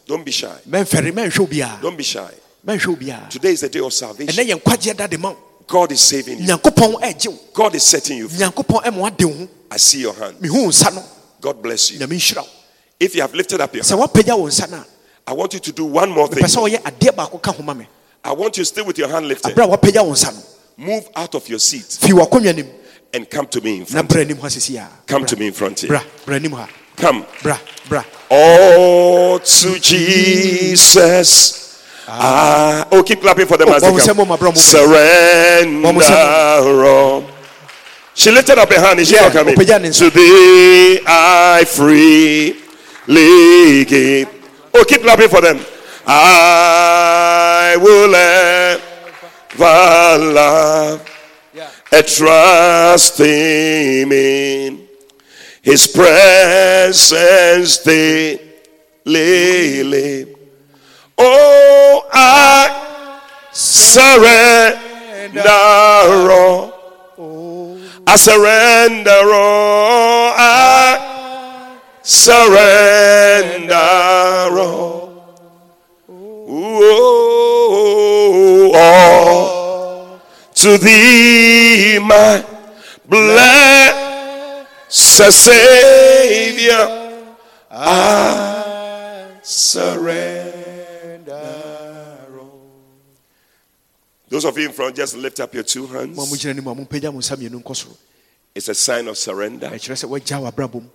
Don't be shy. mɛmfɛre mɛnhwɛ obiaa Don't be shy. Today is the day of salvation. yɛ nkwagyeɛ da de ma wo God is saving you. nyankopɔn ɛgye wo God is setting you free. nyankopɔn ɛma wade wo ho I see your hand. mehu wo nsa no God bless you. nyame nhyira wo If you have lifted up your hand, woapagya wo nsa no a I want you to do one more thing. pɛ sɛ wɔyɛ adeɛ baako ka ho ma me I want you still with your hand lifted. aberɛ a woapagya wo nsa no Move out of your seat fii wakɔnnwa nim and come to me in front. bra anim ha sisi a Come to me in front here. bra bra anim ha Come. bra bra Oh, to Jesus. Ah, oh, keep clapping for them Oh, as they come. ser uma broma, Surrender. Vamos ser all. She lifted up her hand. Is she Yeah, not coming? open your hands. To thee I freely give. Oh, keep clapping for them. I will ever love and trust him in his presence daily. Oh, I surrender all. I surrender all. I surrender all. Ooh, all to thee, my blessed Savior. I surrender. Those of you in front, just lift up your two hands. mogyina anim a mompagya mo nsa mmienu nkɔ soro It's a sign of surrender. ɛkyerɛ sɛ woagya w'abrabɔ mu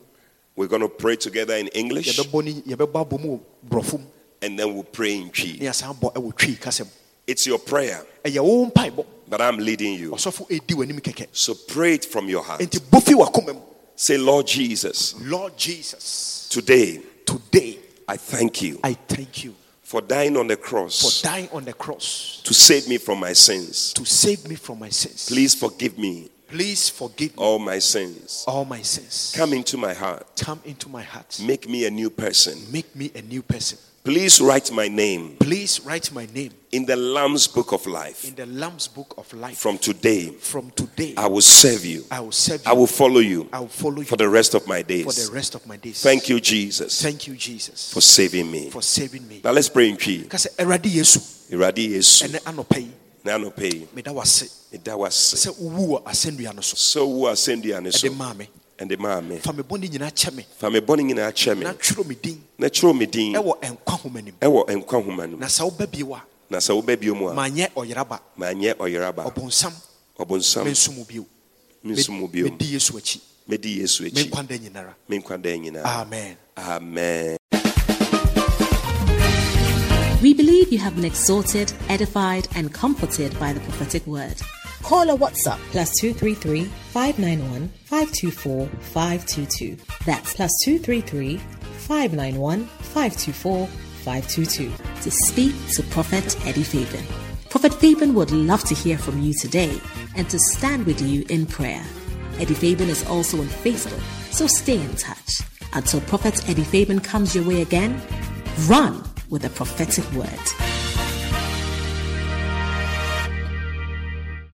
We're going to pray together in English yɛbɛbɔ ne yɛbɛbɔ abɔ mu wɔ borɔfo mu and then we'll pray in Twi. yɛasan bɔ ɛwɔ twii kasɛm It's your prayer, but I'm leading you. ɔsɔfo ɛdi w'anim kɛkɛ So pray it from your heart. enti bɔ fi w'akoma mu Say, Lord Jesus, lord jesus today today I thank you i thank you for dying on the cross. for dying on the cross to save me from my sins. to save me from my sins Please forgive me please forgive me all my sins. all my sins Come into my heart. come into my heart Make me a new person. make me a new person Please write my name please write my name in the Lamb's book of life. in the lamb's book of life From today, from today I will serve you. I will serve you I will follow you I will follow you for the rest of my days. for the rest of my days Thank you, Jesus, thank you jesus for saving me. for saving me Now let's pray in Twi. ka yesu Awurade Yesu, ɛnɛ anɔpa yi na meda wase meda wo ase. sɛ wowu no so Sɛ wo asɛnnua ne so, ɛde maa me ɛde maa me. fa me bɔne nyinaa kyɛ me Fa me bɔne nyinaa kyɛ me. na twerɛ me din Na kyerɛw me din ɛwɔ nkwa homa nim ɛwɔ nkwa nhoma no mu. na sɛ woba bio a Na sɛ woba bio mu a, manyɛ ɔyeraba manyɛ ɔyeraba, ɔbonsam ɔbonsam, menso mu bio menso mu bio. medi yesu akyi Medi Yesu akyi. menkwa da nyinara Me nkwa daa amen Amen. We believe you have been exhorted, edified, and comforted by the prophetic word. Call or WhatsApp plus 233 591 524 522. That's plus 233 591 524 522. to speak to Prophet Eddie Fabian. Prophet Fabian would love to hear from you today and to stand with you in prayer. Eddie Fabian is also on Facebook, so stay in touch. Until Prophet Eddie Fabian comes your way again, run with a prophetic word.